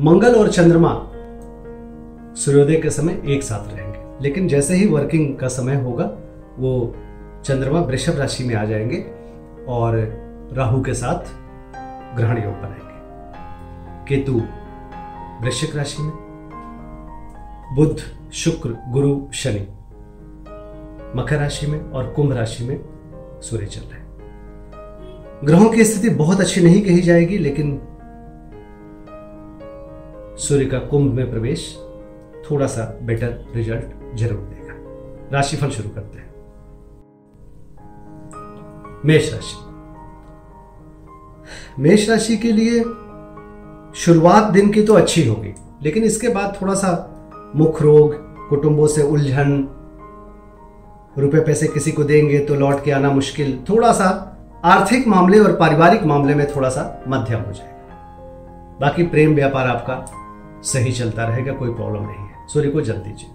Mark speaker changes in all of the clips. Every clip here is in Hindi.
Speaker 1: मंगल और चंद्रमा सूर्योदय के समय एक साथ रहेंगे। लेकिन जैसे ही वर्किंग का समय होगा, वो चंद्रमा वृषभ राशि में आ जाएँगे और राहु के साथ ग्रहण योग बनाएँगे। केतु वृश्चिक राशि में, बुध, शुक्र, गुरु, शनि मकर राशि में और कुंभ राशि में सूर्य चल रहे ग्रहों की स्थिति बहुत अच्छी नहीं कही जाएगी, लेकिन सूर्य का कुंभ में प्रवेश थोड़ा सा बेटर रिज़ल्ट ज़रूर देगा। राशिफल शुरू करते हैं। मेष राशि। मेष राशि के लिए शुरुआत दिन की तो अच्छी होगी, लेकिन इसके बाद थोड़ा सा मुख रोग, कुटुंबों से उलझन, रुपए पैसे किसी को देंगे तो लौट के आना मुश्किल थोड़ा सा आर्थिक मामले और पारिवारिक मामले में थोड़ा सा मध्यम हो जाएगा। बाकी प्रेम व्यापार आपका सही चलता रहेगा, कोई प्रॉब्लम नहीं है। सूर्य को जल दीजिए।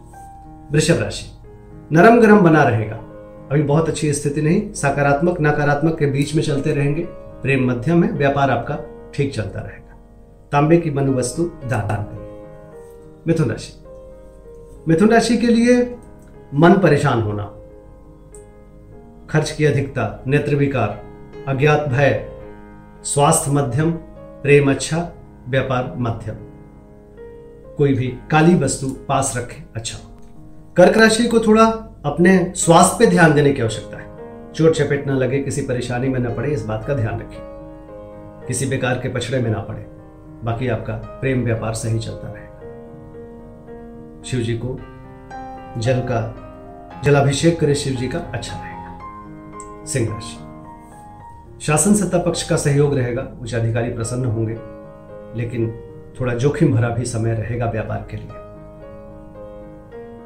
Speaker 1: वृषभ राशि, नरम गरम बना रहेगा। अभी बहुत अच्छी स्थिति नहीं, सकारात्मक, नकारात्मक के बीच में चलते रहेंगे। प्रेम मध्यम है, व्यापार आपका ठीक चलता रहेगा। तांबे की मनु वस्तु दान मिथुन राशि मिथुन राशि के लिए मन परेशान होना। खर्च की अधिकता, नेत्र विकार, अज्ञात भय, स्वास्थ्य मध्यम, प्रेम अच्छा व्यापार मध्यम। कोई भी काली वस्तु पास रखे अच्छा। कर्क राशि को थोड़ा अपने स्वास्थ्य पे ध्यान देने की आवश्यकता है। चोट चपेट न लगे, किसी परेशानी में न पड़े, इस बात का ध्यान रखें। किसी बेकार के पछड़े में ना पड़े, बाकी आपका प्रेम व्यापार सही चलता रहेगा शिव जी को जल का, जलाभिषेक करे, शिव जी का अच्छा रहेगा। सिंह राशि। शासन सत्ता पक्ष का सहयोग रहेगा उच्च अधिकारी प्रसन्न होंगे, लेकिन थोड़ा जोखिम भरा भी समय रहेगा व्यापार के लिए।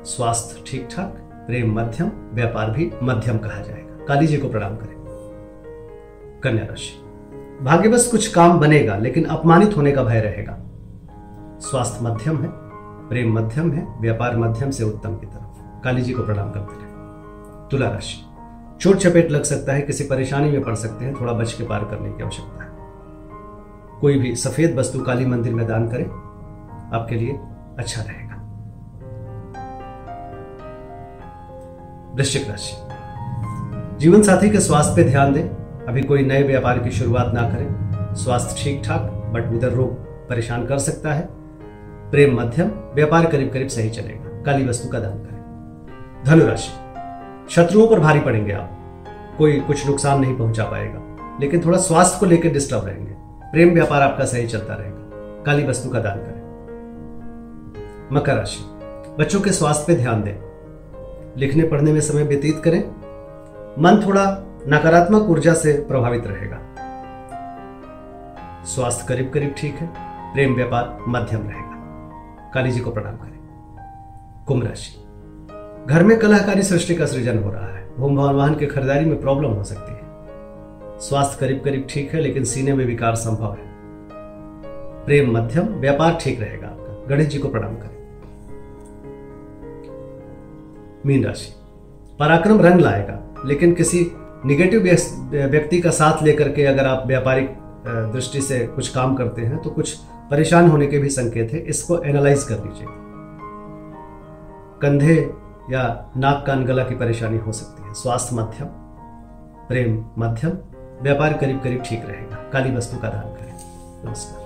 Speaker 1: स्वास्थ्य ठीक ठाक प्रेम मध्यम, व्यापार भी मध्यम कहा जाएगा। काली जी को प्रणाम करें। कन्या राशि। भाग्यवश कुछ काम बनेगा, लेकिन अपमानित होने का भय रहेगा। स्वास्थ्य मध्यम है, प्रेम मध्यम है, व्यापार मध्यम से उत्तम की तरफ़। काली जी को प्रणाम करते रहे। तुला राशि। चोट चपेट लग सकता है, किसी परेशानी में पड़ सकते हैं, थोड़ा बच के पार करने की आवश्यकता है। कोई भी सफ़ेद वस्तु काली मंदिर में दान करें, आपके लिए अच्छा रहेगा। वृश्चिक राशि। जीवन साथी के स्वास्थ्य पे ध्यान दें। अभी कोई नए व्यापार की शुरुआत ना करें। स्वास्थ्य ठीक ठाक बट उधर रोग परेशान कर सकता है। प्रेम मध्यम, व्यापार करीब करीब सही चलेगा। काली वस्तु का दान करें। धनुराशि। शत्रुओं पर भारी पड़ेंगे आप। कोई कुछ नुकसान नहीं पहुँचा पाएगा, लेकिन थोड़ा स्वास्थ्य को लेकर डिस्टर्ब रहेंगे। प्रेम व्यापार आपका सही चलता रहेगा। काली वस्तु का दान करें। मकर राशि। बच्चों के स्वास्थ्य पर ध्यान दें। लिखने पढ़ने में समय व्यतीत करें। मन थोड़ा नकारात्मक ऊर्जा से प्रभावित रहेगा। स्वास्थ्य करीब करीब ठीक है। प्रेम व्यापार मध्यम रहेगा। काली जी को प्रणाम करें। कुंभ राशि। घर में कलाकारी सृष्टि का सृजन हो रहा है। भूम भवन वाहन की खरीदारी में प्रॉब्लम हो सकती है। स्वास्थ्य करीब करीब ठीक है, लेकिन सीने में विकार संभव है। प्रेम मध्यम, व्यापार ठीक रहेगा आपका। गणेश जी को प्रणाम करें। मीन राशि। पराक्रम रंग लाएगा, लेकिन किसी निगेटिव व्यक्ति का साथ लेकर के अगर आप व्यापारिक दृष्टि से कुछ काम करते हैं तो कुछ परेशान होने के भी संकेत है। इसको एनालाइज कर लीजिए। कंधे या नाक कान गला की परेशानी हो सकती है। स्वास्थ्य मध्यम, प्रेम मध्यम व्यापार करीब करीब ठीक रहेगा। काली वस्तु का दान करें। नमस्कार।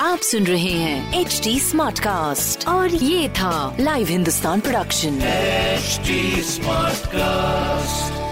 Speaker 2: आप सुन रहे हैं एच डी स्मार्ट कास्ट और ये था live Hindustan production
Speaker 3: H smart Smartcast.